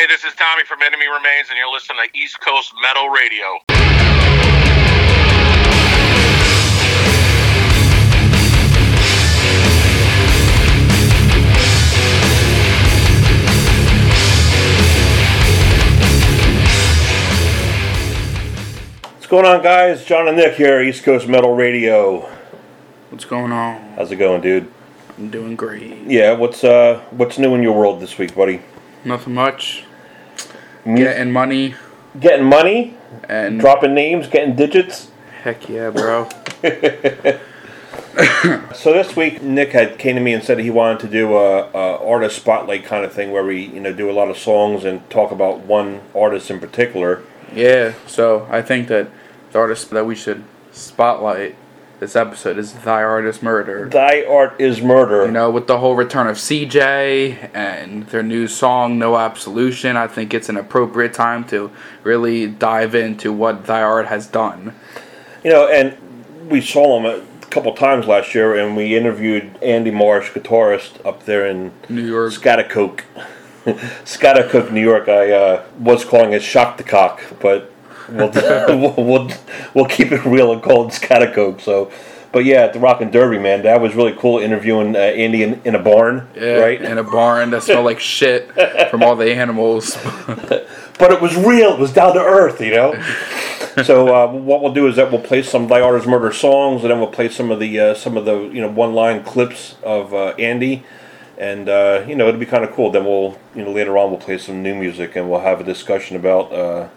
Hey, this is Tommy from Enemy Remains, and you're listening to East Coast Metal Radio. What's going on, guys? John and Nick here, East Coast Metal Radio. What's going on? How's it going, dude? I'm doing great. Yeah, what's uh, what's new in your world this week, buddy? Nothing much. Getting money Getting money, and dropping names, getting digits. heck yeah, bro. So this week, Nick had came to me and said he wanted to do a, a artist spotlight kind of thing where we, you know, do a lot of songs and talk about one artist in particular. Yeah, so I think that the artist that we should spotlight this episode is Thy Art is Murder. Thy art is murder. You know, with the whole return of CJ and their new song No Absolution, I think it's an appropriate time to really dive into what Thy Art has done. You know, and we saw him a couple times last year, and we interviewed Andy Marsh, guitarist up there in New York. Schaghticoke. Schaghticoke, New York. I uh, was calling it Shock the Cock, but we'll, we'll, we'll, we'll keep it real and call it Schaghticoke. So, but yeah, at the Rock and Derby, man, that was really cool interviewing uh, Andy in, in a barn, Yeah, right? in a barn that smelled like shit from all the animals. but it was real. It was down to earth, you know. so uh, what we'll do is that we'll play some Thy Art is Murder songs, and then we'll play some of the uh, some of the you know one line clips of uh, Andy, and uh, you know it'll be kind of cool. Then we'll you know later on we'll play some new music, and we'll have a discussion about uh,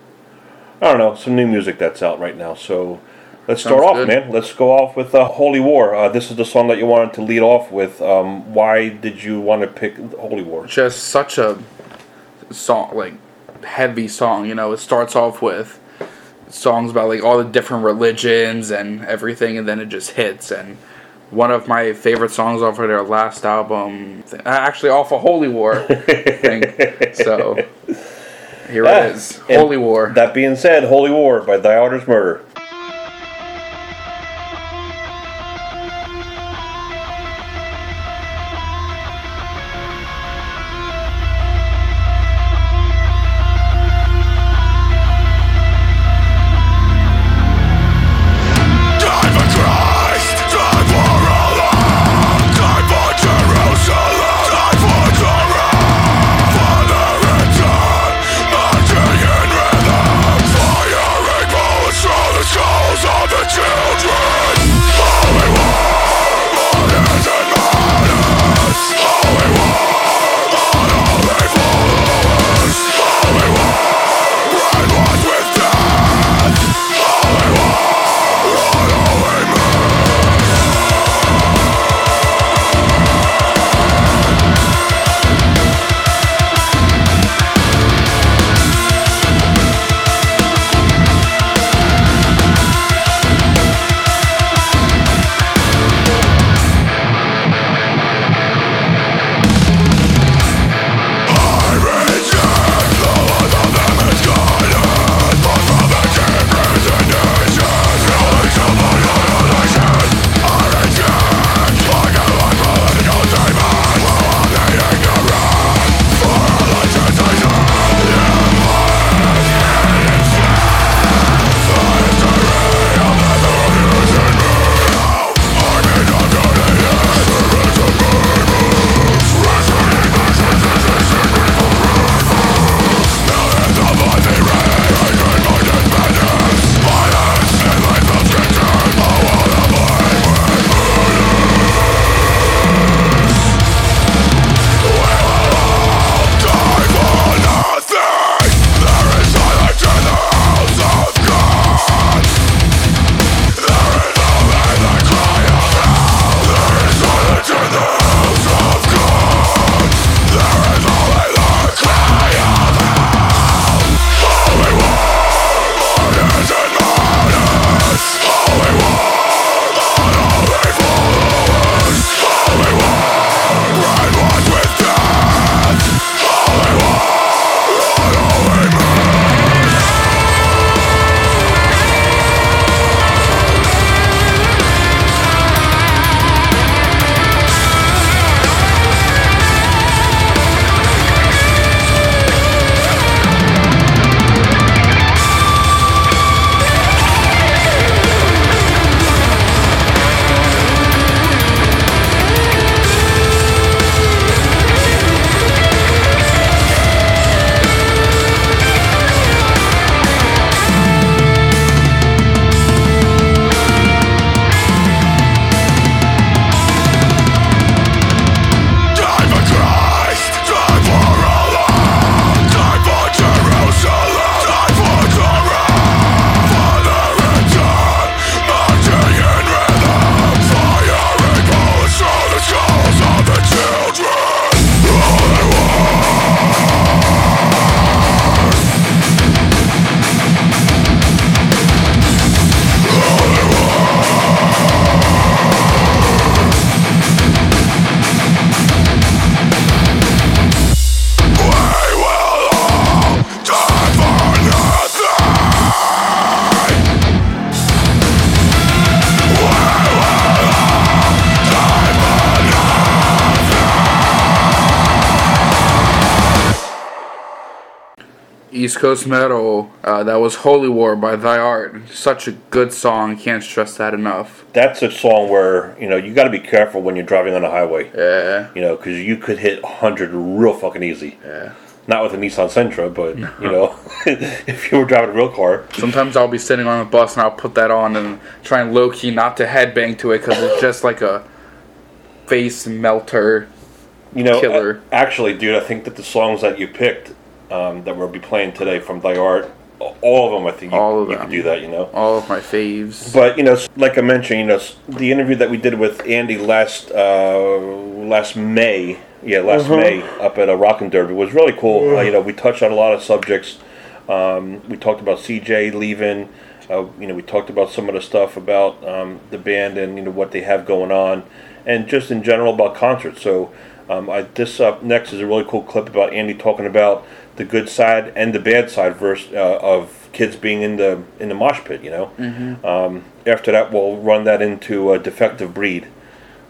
I don't know some new music that's out right now. So. Let's start Sounds off, good. man. Let's go off with uh, "Holy War." Uh, this is the song that you wanted to lead off with. Um, why did you want to pick "Holy War"? just such a song like heavy song you know it starts off with songs about like all the different religions and everything and then it just hits and one of my favorite songs off of their last album actually off of holy war I think. so here it ah, is and holy war That being said, "Holy War" by Thy Art is Murder. East Coast Metal. Uh, that was Holy War by Thy Art. Such a good song. Can't stress that enough. That's a song where you know you got to be careful when you're driving on the highway. Yeah. You know, because you could hit 100 real fucking easy. Yeah. Not with a Nissan Sentra, but you know, if you were driving a real car, Sometimes I'll be sitting on the bus and I'll put that on and try and low key not to headbang to it because it's just like a face melter. you know. Killer. a- actually, dude, I think that the songs that you picked um, that we'll be playing today from Thy Art, all of them, I think you, All of you them. could do that. You know. All of my faves. But you know, like I mentioned, you know, the interview that we did with Andy last uh, last May, yeah, last May up at a Rockin' Derby was really cool. Uh, you know, we touched on a lot of subjects. Um, we talked about CJ leaving. Uh, you know, we talked about some of the stuff about um, the band and you know what they have going on, and just in general about concerts. So, um, I, this up next is a really cool clip about Andy talking about the good side and the bad side verse uh, of kids being in the in the mosh pit. You know. Um, after that, we'll run that into a defective breed.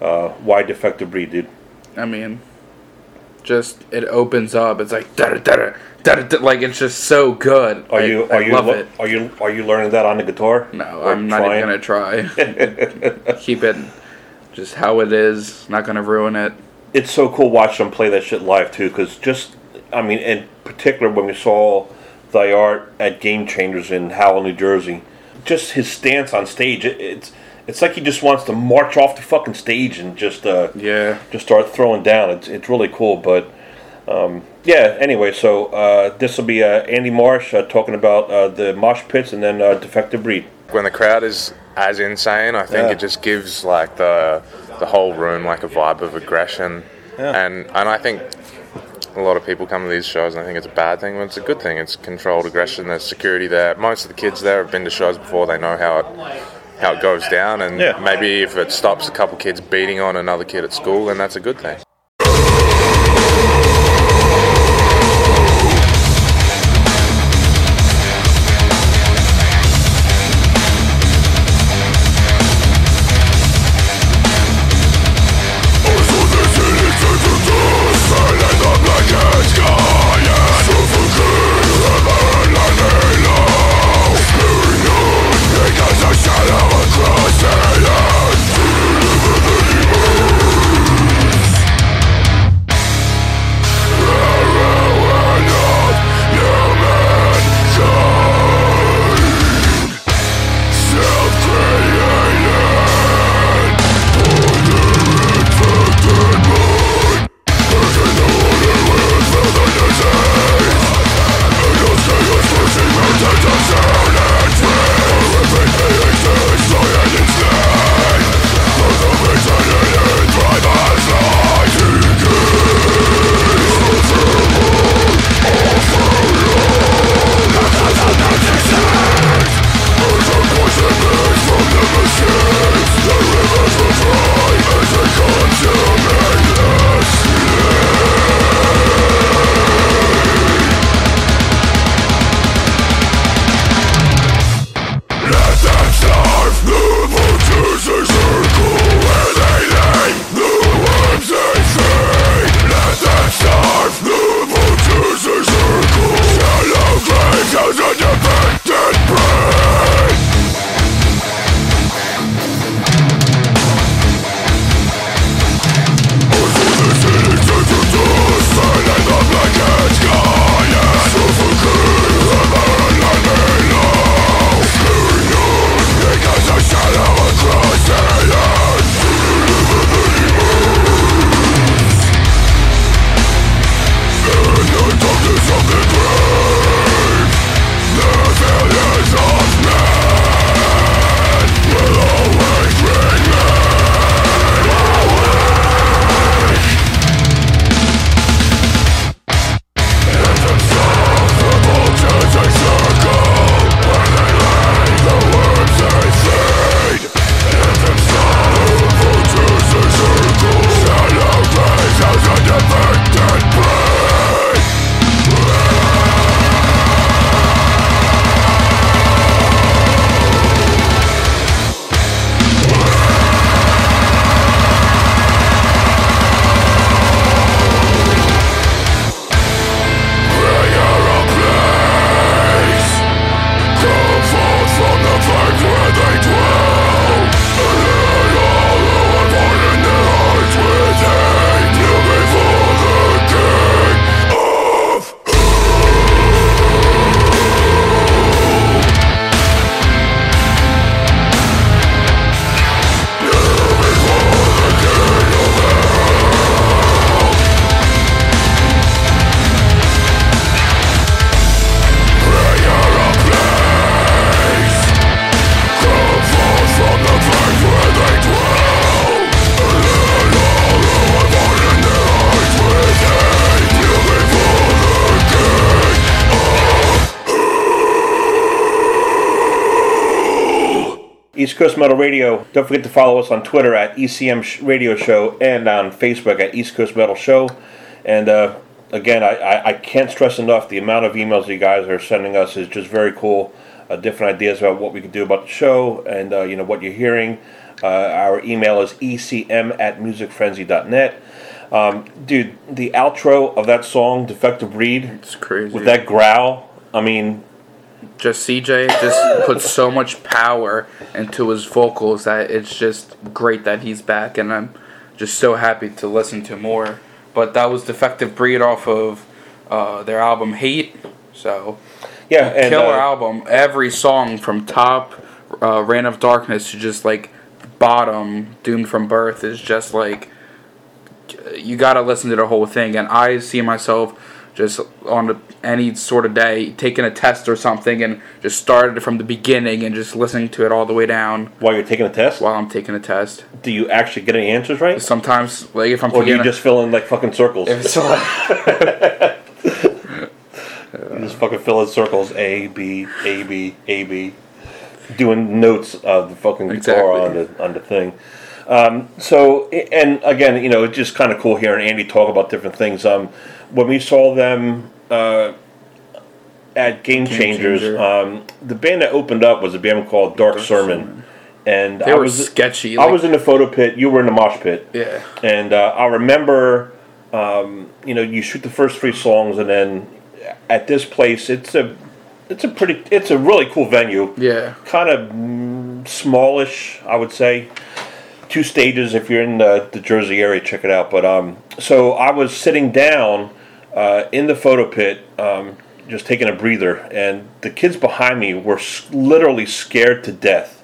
Uh, why defective breed, dude? I mean, just it opens up. It's like da da da da da. Like it's just so good. Are I, you I are you love lo- it. are you are you learning that on the guitar? No, Or I'm not even gonna try. Keep it just how it is. Not gonna ruin it. It's so cool watching them play that shit live too, because just I mean, in particular when we saw Thy Art at Game Changers in Howell, New Jersey, just his stance on stage, it, it's it's like he just wants to march off the fucking stage and just uh, Yeah. just start throwing down. It's it's really cool, but um, yeah. Anyway, so uh, this will be uh, Andy Marsh uh, talking about uh, the mosh pits and then uh, defective breed. when the crowd is as insane, I think Yeah. it just gives like the the whole room like a vibe of aggression, Yeah. and and I think a lot of people come to these shows and I think it's a bad thing, but it's a good thing. It's controlled aggression. There's security there. Most of the kids there have been to shows before. They know how it how it goes down, and Yeah. maybe if it stops a couple kids beating on another kid at school, then that's a good thing. East Coast Metal Radio. Don't forget to follow us on Twitter at ECM Radio Show and on Facebook at East Coast Metal Show. And uh, again, I, I, I can't stress enough the amount of emails you guys are sending us is just very cool. Uh, different ideas about what we could do about the show and uh, you know what you're hearing. Uh, our email is ecm at musicfrenzy.net. Um, dude, the outro of that song, Defective Breed, It's crazy. with that growl, I mean, just CJ just puts so much power into his vocals that it's just great that he's back, and I'm just so happy to listen to more. But that was Defective Breed off of uh, their album Hate. So yeah, and killer uh, album. Every song from top, uh, Reign of Darkness to just like bottom, Doomed from Birth is just like you gotta listen to the whole thing. And I see myself just on the, any sort of day taking a test or something and just started from the beginning and just listening to it all the way down while you're taking a test, while I'm taking a test. do you actually get any answers right? Sometimes, like if I'm Or do you just fill in like fucking circles? if it's like, You just fucking fill in circles A B A B A B, doing notes of the fucking guitar on the on the thing. Um, so and again, you know, it's just kind of cool hearing Andy talk about different things. Um, when we saw them uh, at Game, Changers, Changer. um, the band that opened up was a band called Dark, Sermon, and they I were was sketchy. I like- was in the photo pit. You were in the mosh pit. yeah. And uh, I remember, um, you know, you shoot the first three songs, and then at this place, it's a, it's a pretty, it's a really cool venue. Yeah. Kind of mm, smallish, I would say. Two stages. If you're in the, the Jersey area, check it out. But um, so I was sitting down uh, in the photo pit, um, just taking a breather, and the kids behind me were s- literally scared to death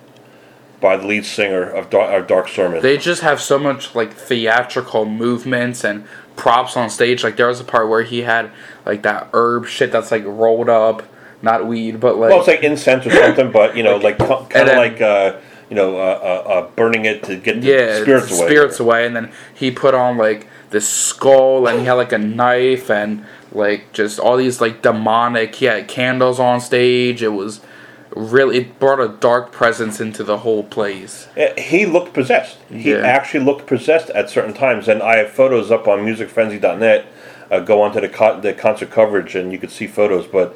by the lead singer of Dark, of Dark Sermon. They just have so much like theatrical movements and props on stage. Like there was a part where he had like that herb shit that's like rolled up, not weed, but like Well, it's like incense or something, but you know, like kind of like uh, you know, uh, uh, uh, burning it to get the yeah, spirits away. spirits away. And then he put on like this skull, and he had like a knife, and like just all these like demonic. He had candles on stage. It was really it brought a dark presence into the whole place. Uh, He looked possessed. He Yeah. actually looked possessed at certain times, and I have photos up on MusicFrenzy.net. Uh, go onto the co- the concert coverage, and you could see photos. But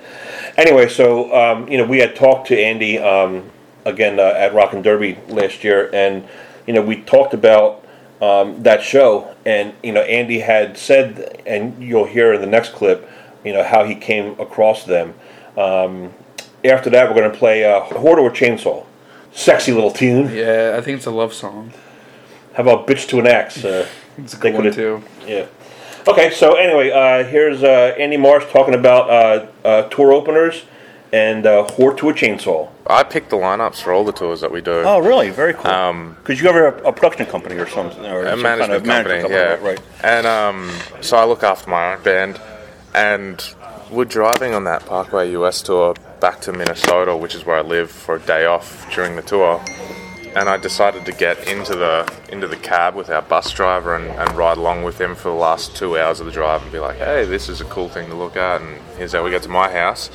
anyway, so um, you know, we had talked to Andy um, again uh, at Rock and Derby last year, and you know, we talked about um, that show, and you know, Andy had said, and you'll hear in the next clip, you know, how he came across them. Um, after that, we're going to play uh, Whore or Chainsaw. Sexy little tune. Yeah, I think it's a love song. How about Bitch to an Axe? Uh, It's a good one too. yeah. Okay, so anyway, uh, here's uh, Andy Marsh talking about uh, uh, tour openers and uh, Whore to a Chainsaw. I pick the lineups for all the tours that we do. Oh, really? Very cool. Um, Because you have a, a production company or something, or a some management kind of company, management yeah. right? And um, so I look after my own band, and we're driving on that Parkway US tour back to Minnesota, which is where I live, for a day off during the tour. And I decided to get into the into the cab with our bus driver and, and ride along with him for the last two hours of the drive and be like, hey, this is a cool thing to look at. And here's how we get to my house.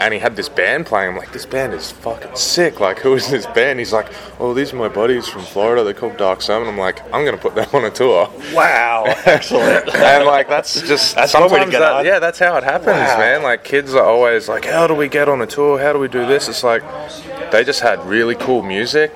And he had this band playing. I'm like, this band is fucking sick. Like, who is this band? He's like, oh, these are my buddies from Florida. They're called Dark Sermon. I'm like, I'm gonna put them on a tour. Wow, excellent. And like, that's just That's to sometimes get that, on. yeah, that's how it happens, Wow. man. Like, kids are always like, how do we get on a tour? How do we do this? It's like they just had really cool music.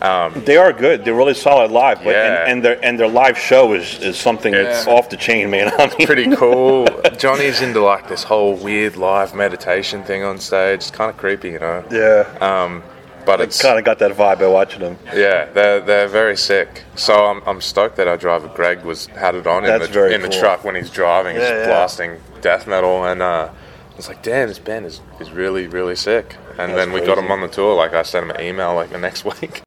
They are good. They're really solid live, but Yeah. and, and their and their live show is, is something that's off the chain, man. I mean, Pretty cool. Johnny's into like this whole weird live meditation thing on stage. It's kind of creepy, you know. yeah. Um, but it's kind of got that vibe by watching them. Yeah, they're they're very sick. So I'm, I'm stoked that our driver Greg was had it on in the in the truck when he's driving, Yeah, yeah. blasting death metal, and uh, I was like, damn, this band is, is really really sick. And That's then we got him on the tour. Like I sent him an email like the next week.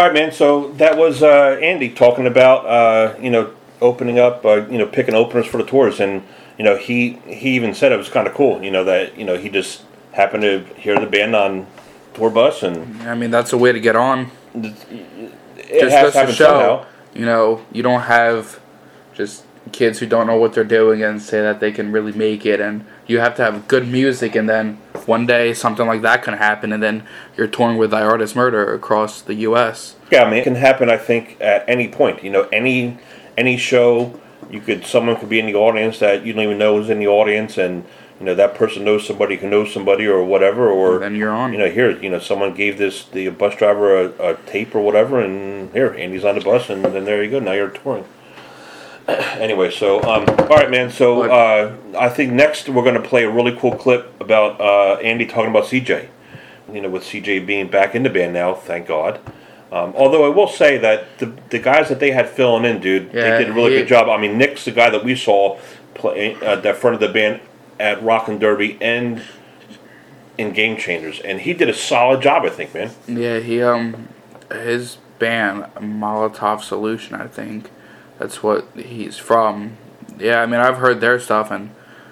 All right, man. So that was uh, Andy talking about uh, you know opening up, uh, you know, picking openers for the tours, and you know he he even said it was kind of cool. You know that you know he just happened to hear the band on tour bus, and I mean, that's a way to get on. it Just has goes to happen to show, somehow. you know, you don't have just kids who don't know what they're doing and say that they can really make it, and you have to have good music, and then one day something like that can happen, and then you're touring with Thy Art is Murder across the U.S. Yeah, I mean, it can happen. I think at any point. You know, any any show, you could someone could be in the audience that you don't even know is in the audience, and you know that person knows somebody who knows somebody or whatever, or Then you're on. You know, here, you know, someone gave this the bus driver a, a tape or whatever, and here, Andy's on the bus, and then there you go. Now you're touring. anyway, so um, all right, man. So uh, I think next we're going to play a really cool clip about uh, Andy talking about CJ. You know, with CJ being back in the band now, thank God. Um, although I will say that the the guys that they had filling in, dude, Yeah, they did a really he- good job. I mean, Nick's the guy that we saw play uh, that front of the band at Rock and Derby and in Game Changers, and he did a solid job. I think, man. Yeah, he um, his band Molotov Solution, I think, that's what he's from. Yeah, I mean I've heard their stuff and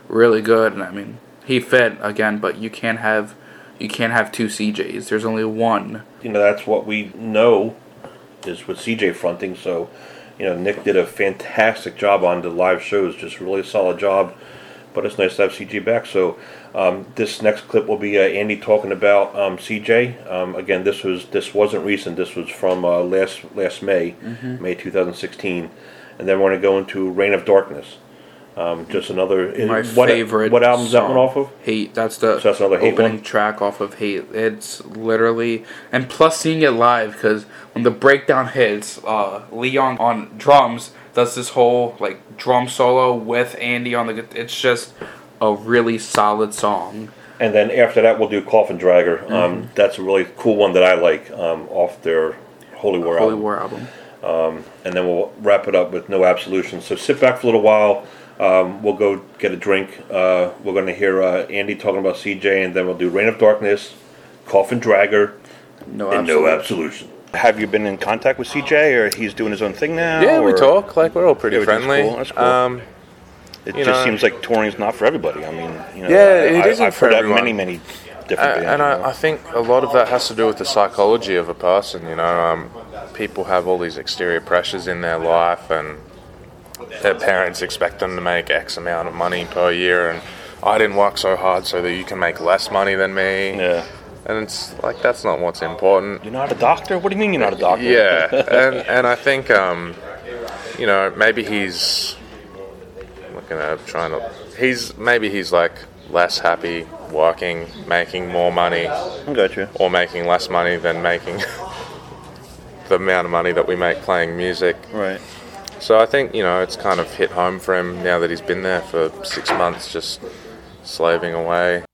really good, and I mean he fit again, but you can't have you can't have two CJs. There's only one. you know that's what we know is with CJ fronting. So, you know, Nick did a fantastic job on the live shows, just really solid job. But it's nice to have CJ back. So, um, this next clip will be uh, Andy talking about um, CJ. Um, again, this was this wasn't recent. This was from uh, last last May, May 2016, and then we're going to go into Reign of Darkness. Um, just another My what, favorite. What album's that one off of? Hate. That's the So that's another opening one? track off of Hate. It's literally and plus seeing it live because when the breakdown hits, uh, Leon on drums does this whole like drum solo with Andy on the. It's just a really solid song. And then after that, we'll do Coffin Dragger. Mm-hmm. Um, that's a really cool one that I like um, off their Holy War Holy album. War album. And then we'll wrap it up with No Absolution. So sit back for a little while. Um, we'll go get a drink. Uh, we're going to hear uh, Andy talking about CJ, and then we'll do Reign of Darkness, Coffin Dragger, No, and No. Absolution. Have you been in contact with CJ, or he's doing his own thing now? Yeah, we talk. Like we're all pretty Yeah, friendly. cool, that's cool. Um, It just know- seems like touring's not for everybody. I mean, you know, Yeah, I, it I, isn't I've for heard that everyone. many, many different Uh, bands. and you I, know. I think a lot of that has to do with the psychology of a person. You know, um, people have all these exterior pressures in their life, and their parents expect them to make X amount of money per year, and I didn't work so hard so that you can make less money than me. yeah. And it's like that's not what's important. You're not a doctor? What do you mean you're not a doctor? Yeah, and and I think um, you know maybe he's looking at trying to. He's maybe he's like less happy working, making more money, I got you. or making less money than making the amount of money that we make playing music. Right. So I think you know it's kind of hit home for him now that he's been there for six months, just slaving away.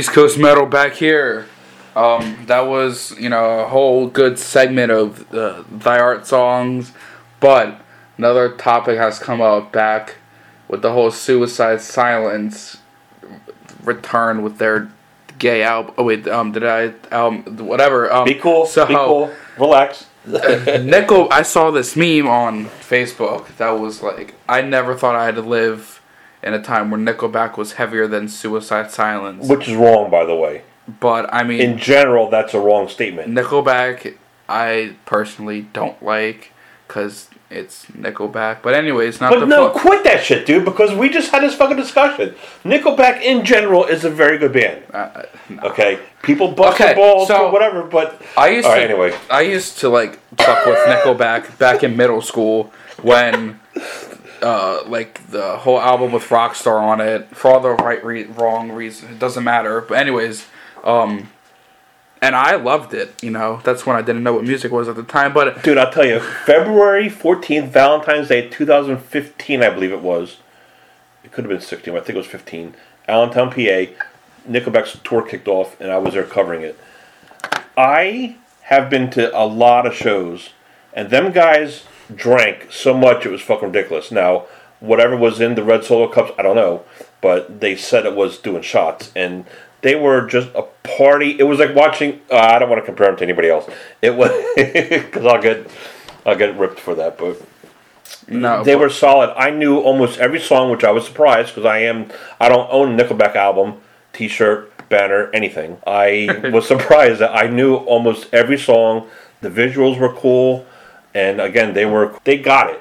East Coast Metal back here. Um, that was, you know, a whole good segment of uh, Thy Art songs. But another topic has come up back with the whole Suicide Silence return with their gay album. Oh, wait, um, did I, um, whatever. Um, Be cool. So, be cool. Relax. Nickel, I saw this meme on Facebook that was like, I never thought I had to live in a time where Nickelback was heavier than Suicide Silence. Which is wrong, by the way. But I mean, In general, that's a wrong statement. Nickelback, I personally don't like because it's Nickelback. But anyways, not But the no, fu- quit that shit, dude. Because we just had this fucking discussion. Nickelback, in general, is a very good band. uh, Okay, people bust Okay, balls so- or whatever, but I used to. anyway. I used to like fuck with Nickelback back in middle school when. Uh, like the whole album with Rockstar on it for all the right, re- wrong reasons. It doesn't matter. But anyways, um, and I loved it. You know, that's when I didn't know what music was at the time. But dude, I'll tell you, February fourteenth, Valentine's Day, two thousand fifteen, I believe it was. It could have been sixteen, but I think it was fifteen. Allentown, PA. Nickelback's tour kicked off, and I was there covering it. I have been to a lot of shows, and them guys drank so much it was fucking ridiculous. Now, whatever was in the red solo cups, I don't know, but they said it was doing shots, and they were just a party. It was like watching. Uh, I don't want to compare them to anybody else. It was because I'll get I'll get ripped for that, but no, they but- were solid. I knew almost every song, which I was surprised because I am I don't own a Nickelback album, T-shirt, banner, anything. I was surprised that I knew almost every song. The visuals were cool, and again, they were they got it.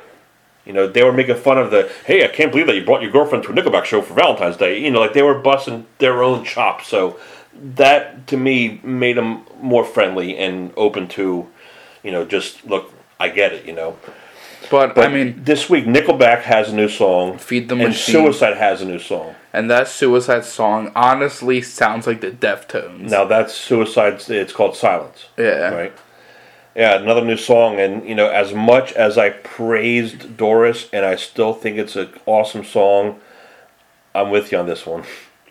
You know, they were making fun of the hey, I can't believe that you brought your girlfriend to a Nickelback show for Valentine's Day. You know, like they were busting their own chops. So that to me made them more friendly and open to, you know, just look, I get it. You know. but, But I mean, this week Nickelback has a new song. Feed the and Suicide has a new song. and that Suicide song honestly sounds like the Deftones. Now that's Suicide. It's called Silence. yeah, Right. Yeah, another new song, and you know, as much as I praised Doris, and I still think it's an awesome song, I'm with you on this one.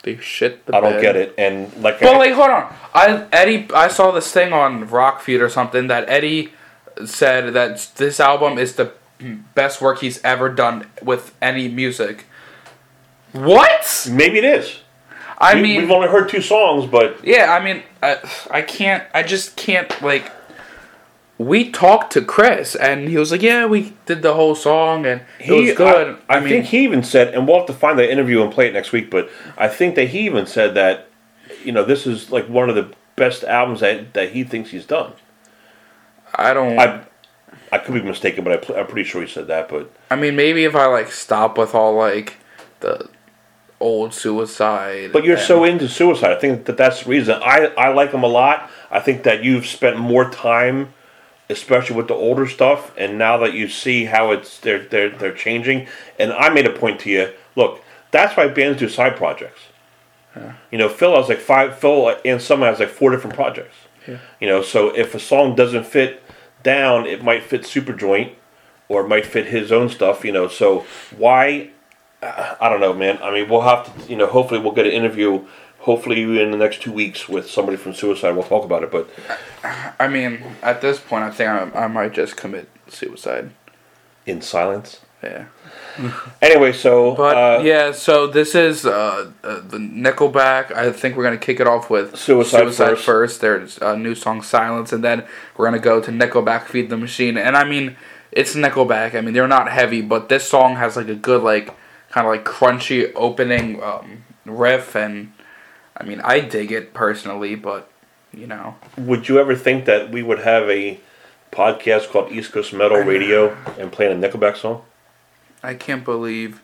they shit the I don't bed. get it, and like, But I, like, hold on. I Eddie, I saw this thing on Rock Feud or something that Eddie said that this album is the best work he's ever done with any music. What? maybe it is. I We, mean, we've only heard two songs, but yeah. I mean, I, I can't. I just can't like. We talked to Chris, and he was like, "Yeah, we did the whole song, and it was good." I, I, I mean, think he even said, and we'll have to find the interview and play it next week. But I think that he even said that, you know, this is like one of the best albums that that he thinks he's done. I don't. I I could be mistaken, but I, I'm pretty sure he said that. But I mean, maybe if I like stop with all like the old suicide. but you're and- so into suicide. I think that that's the reason. I I like him a lot. I think that you've spent more time, especially with the older stuff, and now that you see how it's they're they're they're changing. And I made a point to you. Look, that's why bands do side projects. You know, Phil has like five. Phil and someone has like four different projects. Yeah. You know, so if a song doesn't fit down, it might fit Superjoint, or it might fit his own stuff. You know, so why? uh, I don't know, man. I mean, we'll have to. You know, hopefully we'll get an interview. Hopefully in the next two weeks with somebody from Suicide. We'll talk about it. But I mean, at this point, I think I, I might just commit suicide. in silence. Yeah. Anyway, so But uh, yeah, so this is uh, uh, the Nickelback. I think we're gonna kick it off with Suicide first. first. There's a new song Silence, and then we're gonna go to Nickelback Feed the Machine. And I mean, it's Nickelback. I mean, they're not heavy, but this song has like a good like kind of like crunchy opening um, riff, and I mean, I dig it personally, but you know, would you ever think that we would have a podcast called East Coast Metal Radio and playing a Nickelback song? I can't believe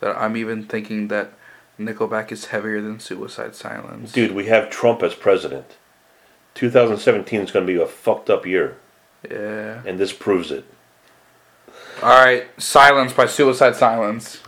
that I'm even thinking that Nickelback is heavier than Suicide Silence. Dude, we have Trump as president. 2017 is going to be a fucked up year, Yeah. and this proves it. All right, Silence by Suicide Silence.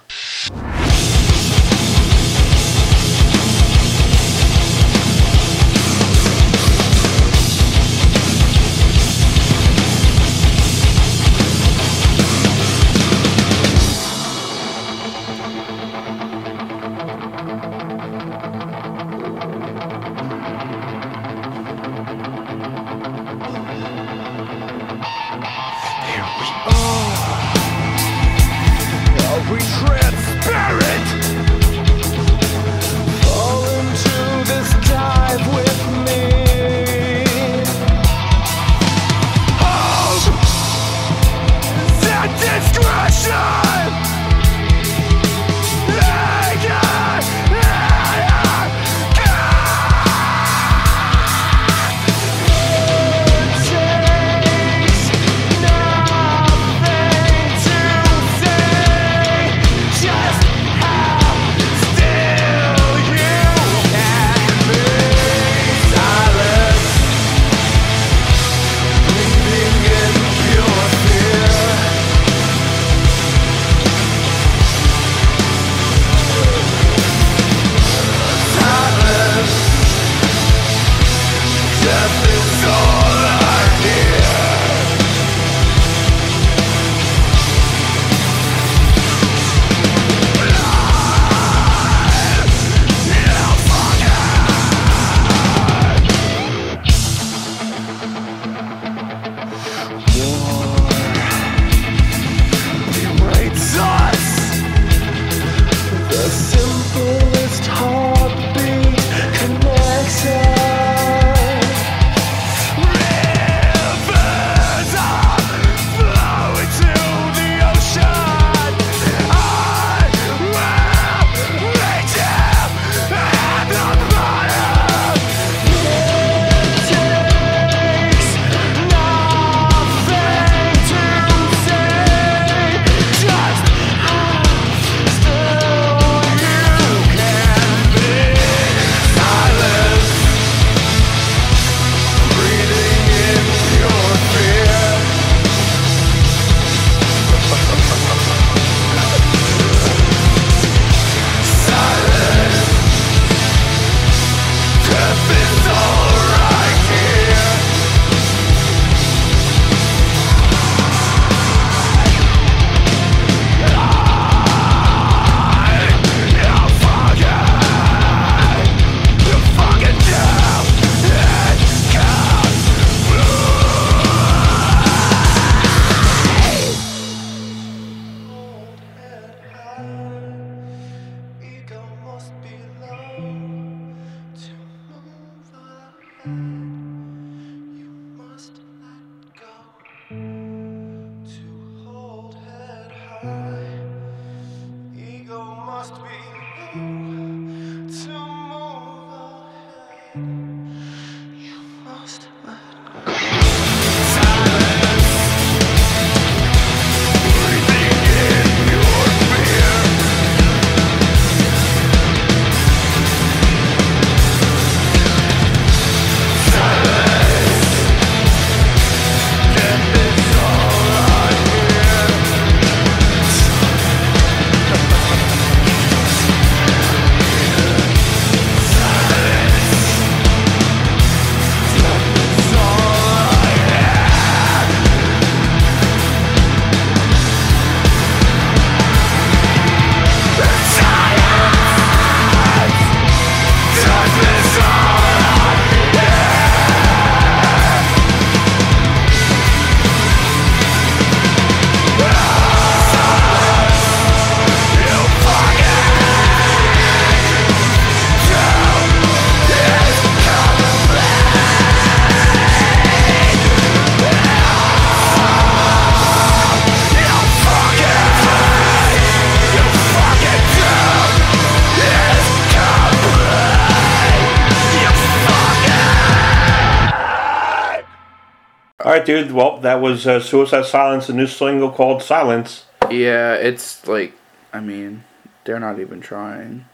Right, dude. Well, that was uh, Suicide Silence, a new single called Silence. Yeah, it's like, I mean, they're not even trying.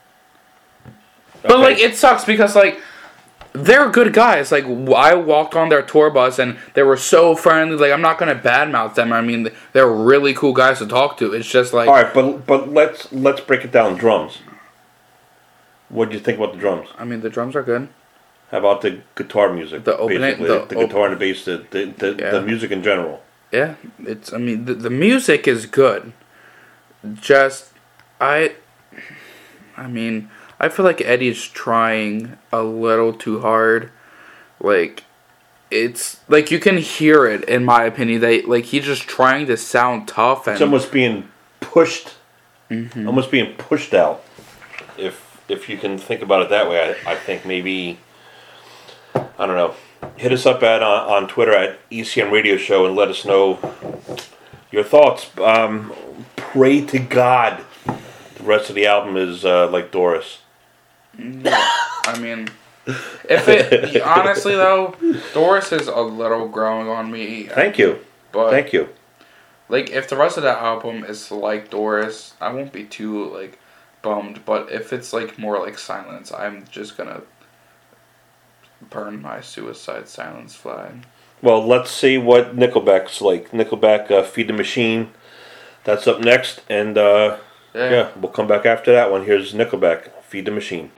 But like, it sucks because like, they're good guys. Like, I walked on their tour bus and they were so friendly. Like, I'm not gonna badmouth them. I mean, they're really cool guys to talk to. It's just like, All right, but but let's let's break it down. Drums. What do you think about the drums? I mean, the drums are good. How about the guitar music? The opening- basically, the the, guitar and the bass, the the, the, Yeah. the music in general. Yeah, it's. I mean, the, the music is good. Just, I. I mean, I feel like Eddie's trying a little too hard. Like, it's like you can hear it. In my opinion, they like he's just trying to sound tough and It's almost being pushed, Mm-hmm. almost being pushed out. If if you can think about it that way, I, I think maybe I don't know. Hit us up at uh, on Twitter at ECM Radio Show and let us know your thoughts. Um, pray to God, the rest of the album is uh, like Doris. I mean, if it honestly though, Doris is a little growing on me. Thank you, But thank you. Like if the rest of that album is like Doris, I won't be too like bummed. But if it's like more like Silence, I'm just gonna burn my Suicide Silence flag. Well, let's see what Nickelback's like. Nickelback, uh, Feed the Machine. That's up next, and uh, Yeah. yeah, we'll come back after that one. Here's Nickelback, Feed the Machine.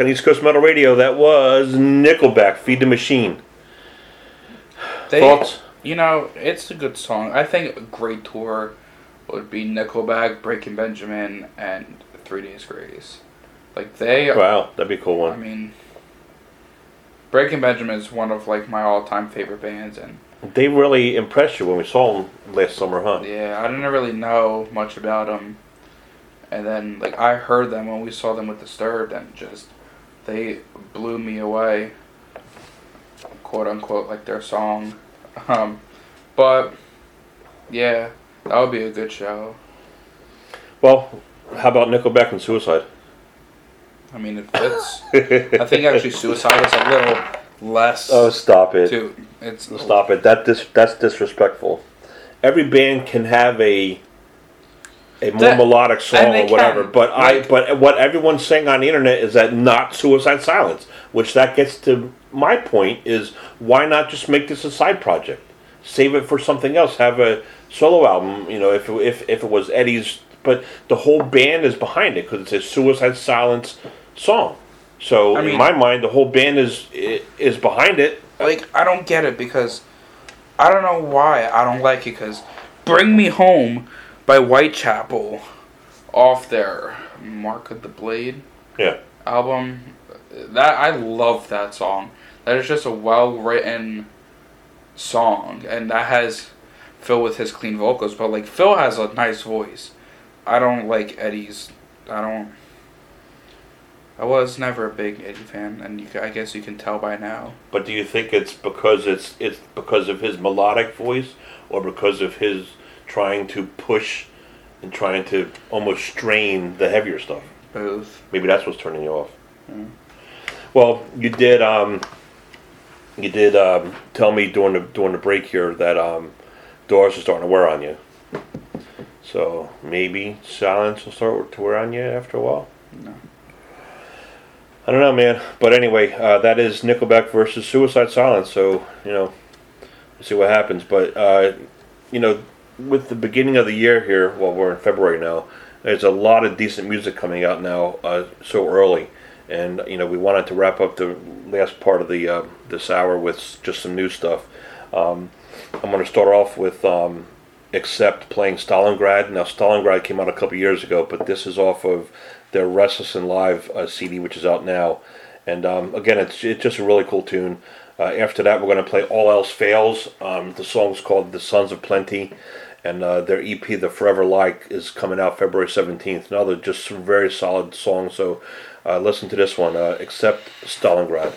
On East Coast Metal Radio, that was Nickelback, Feed the Machine. They, Thoughts? You know, it's a good song. I think a great tour would be Nickelback, Breaking Benjamin, and Three Days Grace. Like they, Wow, that'd be a cool one. I mean, Breaking Benjamin is one of like my all-time favorite bands, and They really impressed you when we saw them last summer, huh? yeah, I didn't really know much about them, and then like I heard them when we saw them with Disturbed, and just they blew me away, quote unquote, like their song. Um, but yeah, that would be a good show. Well, how about Nickelback and Suicide? I mean, it fits. I think actually Suicide is a little less. Oh, stop it. too. It's Stop it. That dis- that's disrespectful. Every band can have a a more That- melodic song or whatever, can, but I but what everyone's saying on the internet is that not Suicide Silence, which that gets to my point is why not just make this a side project? Save it for something else. Have a solo album. You know, if if if it was Eddie's, but the whole band is behind it because it's a Suicide Silence song. So I in my mind, the whole band is is behind it. like I don't get it because I don't know why I don't like it because "Bring Me Home" by Whitechapel off their "Mark of the Blade" Yeah. album. That I love that song. That is just a well written song, and that has Phil with his clean vocals. But like Phil has a nice voice. I don't like Eddie's. I don't. I was never a big Eddie fan, and you, I guess you can tell by now. But do you think it's because it's it's because of his melodic voice, or because of his trying to push and trying to almost strain the heavier stuff? Both. Maybe that's what's turning you off. Well, you did um, you did um, tell me during the during the break here that um, Doris are starting to wear on you. So maybe silence will start to wear on you after a while. No. I don't know, man. But anyway, uh, that is Nickelback versus Suicide Silence. So you know, we'll see what happens. But uh, you know, with the beginning of the year here, well, we're in February now. There's a lot of decent music coming out now uh, so early, and you know we wanted to wrap up the last part of the uh, this hour with just some new stuff. Um, I'm going to start off with um, Accept playing Stalingrad. Now Stalingrad came out a couple years ago, but this is off of their Restless and Live uh, CD, which is out now. And um, again, it's it's just a really cool tune. Uh, after that, we're going to play All Else Fails. Um, the song's called The Sons of Plenty, and uh, their EP, The Forever Like, is coming out February 17th. Now they're just very solid song, so uh, listen to this one, uh, Accept Stalingrad.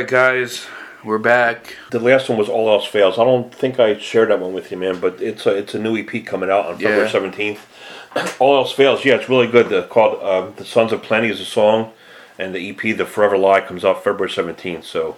Right, guys, we're back. The last one was All Else Fails. I don't think I shared that one with you, man, but it's a it's a new EP coming out on February Yeah. seventeenth. All Else Fails, yeah, it's really good. The, called uh, "The Sons of Plenty" is a song, and the EP "The Forever Lie" comes out February seventeenth. So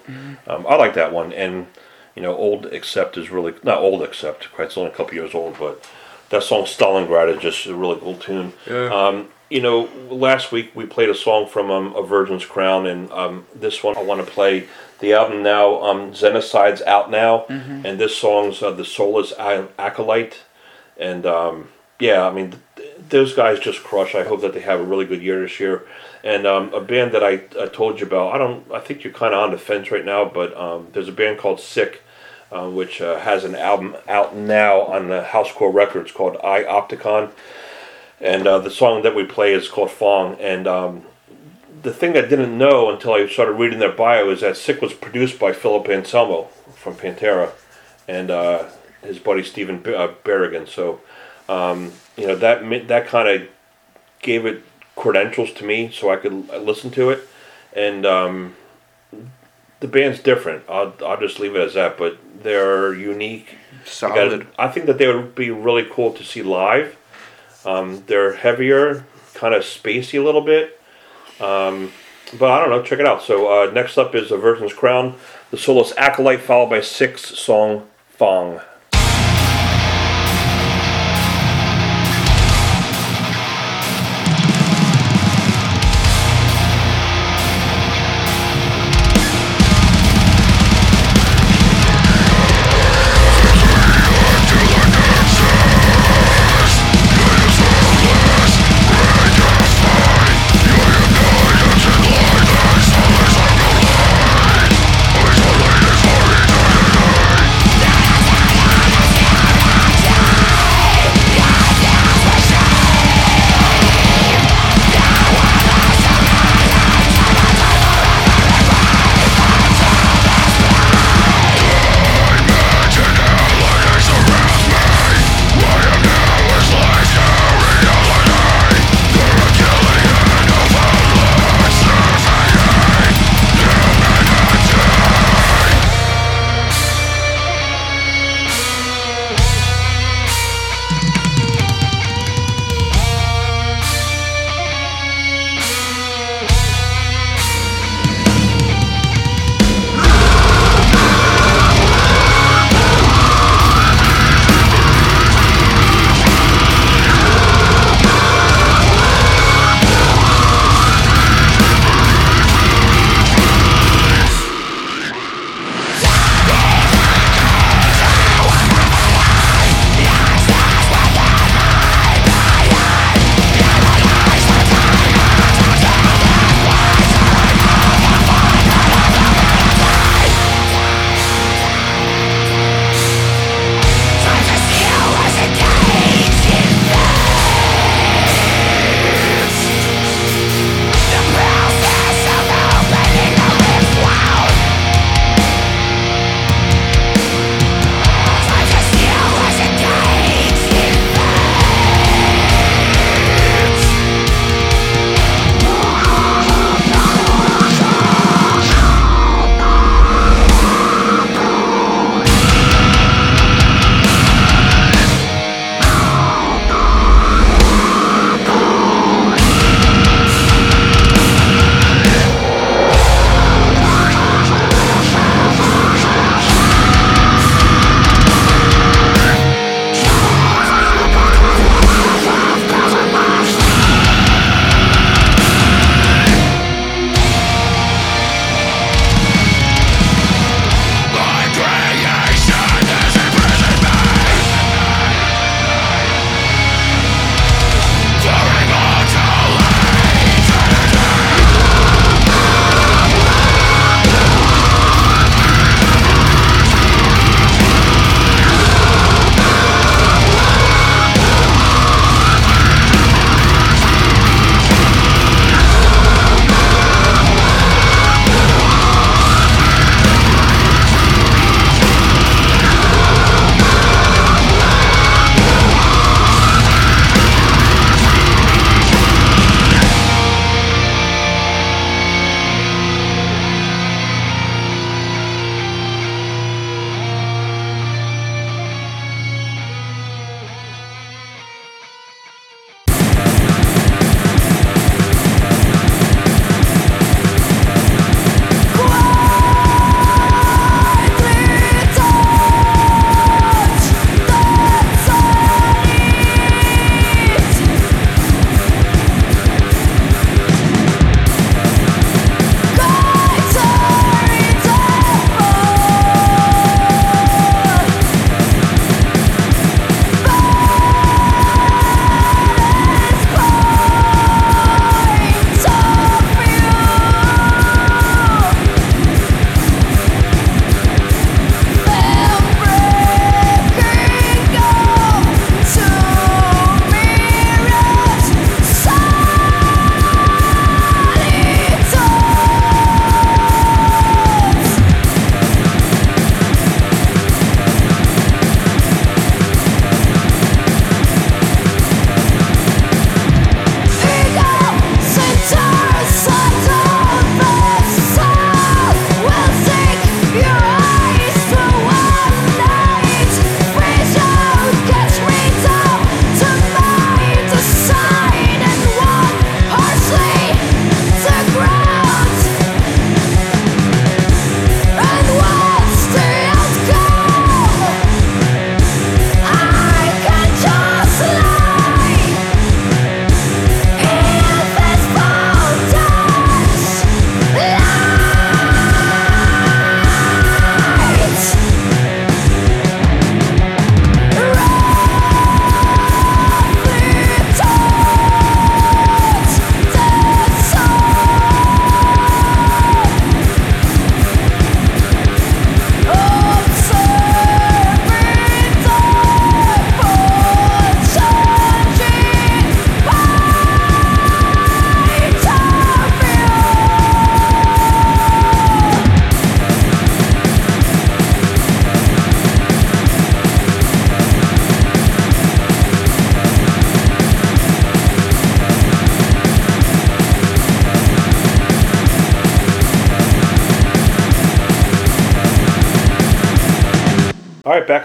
um, I like that one, and you know, "Old Accept" is really not old Accept. Quite, it's only a couple years old, but that song "Stalingrad" is just a really cool tune. Yeah. Um, you know, last week we played a song from um, Aversions Crown, and um, this one I want to play. The album now, um, Xenocide's out now, and this song's uh, The Soulless Acolyte. And um, yeah, I mean, th- those guys just crush. I hope that they have a really good year this year. And um, a band that I, I told you about, I don't, I think you're kind of on the fence right now, but um, there's a band called Sick, uh, which uh, has an album out now on the Housecore Records called I Opticon and uh, the song that we play is called Fong. And um, the thing I didn't know until I started reading their bio is that Sick was produced by Philip Anselmo from Pantera and uh, his buddy Stephen B- uh, Berrigan. So um, you know that that kind of gave it credentials to me, so I could l- listen to it. And um, the band's different. I'll I'll just leave it as that. But they're unique. Solid. gotta- I think that they would be really cool to see live. Um, they're heavier, kind of spacey a little bit. Um, but I don't know. Check it out. So uh, next up is Aversions Crown, the Soulless Acolyte, followed by Sick's song Fong.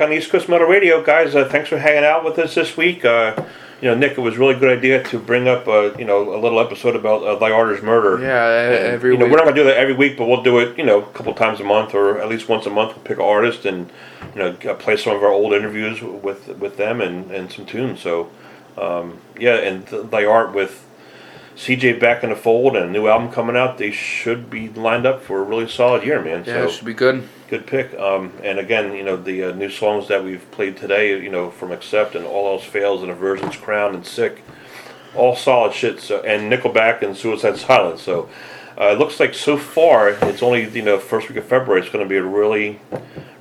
On East Coast Metal Radio, guys. Uh, thanks for hanging out with us this week. Uh, you know, Nick, it was a really good idea to bring up, uh, you know, a little episode about uh, Thy Art is Murder. Yeah, And, every you know, week. we're not gonna do that every week, but we'll do it, you know, a couple times a month or at least once a month. We'll pick an artist and you know uh, play some of our old interviews with with them and, and some tunes. So um, yeah, and th- Thy Art with CJ back in the fold and a new album coming out, they should be lined up for a really solid year, man. yeah, so it should be good. good pick. Um, and again, you know the uh, new songs that we've played today, you know from Accept and All Else Fails and Aversions Crown and Sick, all solid shit. So and Nickelback and Suicide Silence. So uh, it looks like so far it's only you know first week of February. It's going to be a really,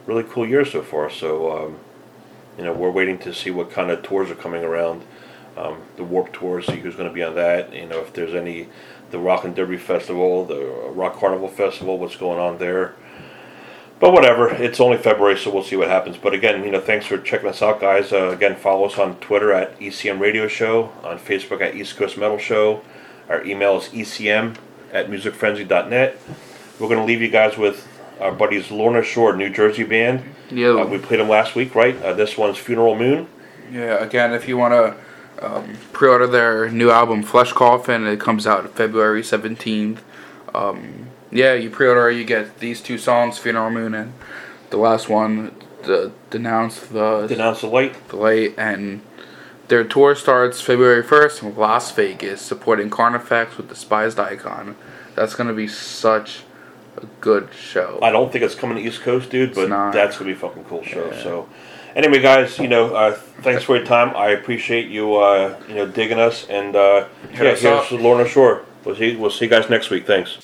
really cool year so far. So um, you know we're waiting to see what kind of tours are coming around. Um, the Warped Tour, see who's going to be on that. You know if there's any, the Rock and Derby Festival, the Rock Carnival Festival, what's going on there. But whatever, it's only February, so we'll see what happens. But again, you know, thanks for checking us out, guys. Uh, again, follow us on Twitter at ECM Radio Show, on Facebook at East Coast Metal Show. Our email is ECM at musicfrenzy.net. We're going to leave you guys with our buddies Lorna Shore, New Jersey band. Yeah, Uh, we played them last week, right? Uh, this one's Funeral Moon. Yeah, again, if you want to um, pre-order their new album, Flesh Coffin, it comes out February seventeenth. Um, yeah, you pre-order, you get these two songs, Funeral Moon, and the last one, the Denounce the Denounce the Light. the Light, and their tour starts February first in Las Vegas, supporting Carnifex with Despised Icon. That's gonna be such a good show. I don't think it's coming to East Coast, dude, but that's gonna be a fucking cool show. So, anyway, guys, you know, uh, thanks for your time. I appreciate you, uh, you know, digging us, and uh, yeah, here's. Lorna Shore. We'll see, we'll see you guys next week. Thanks.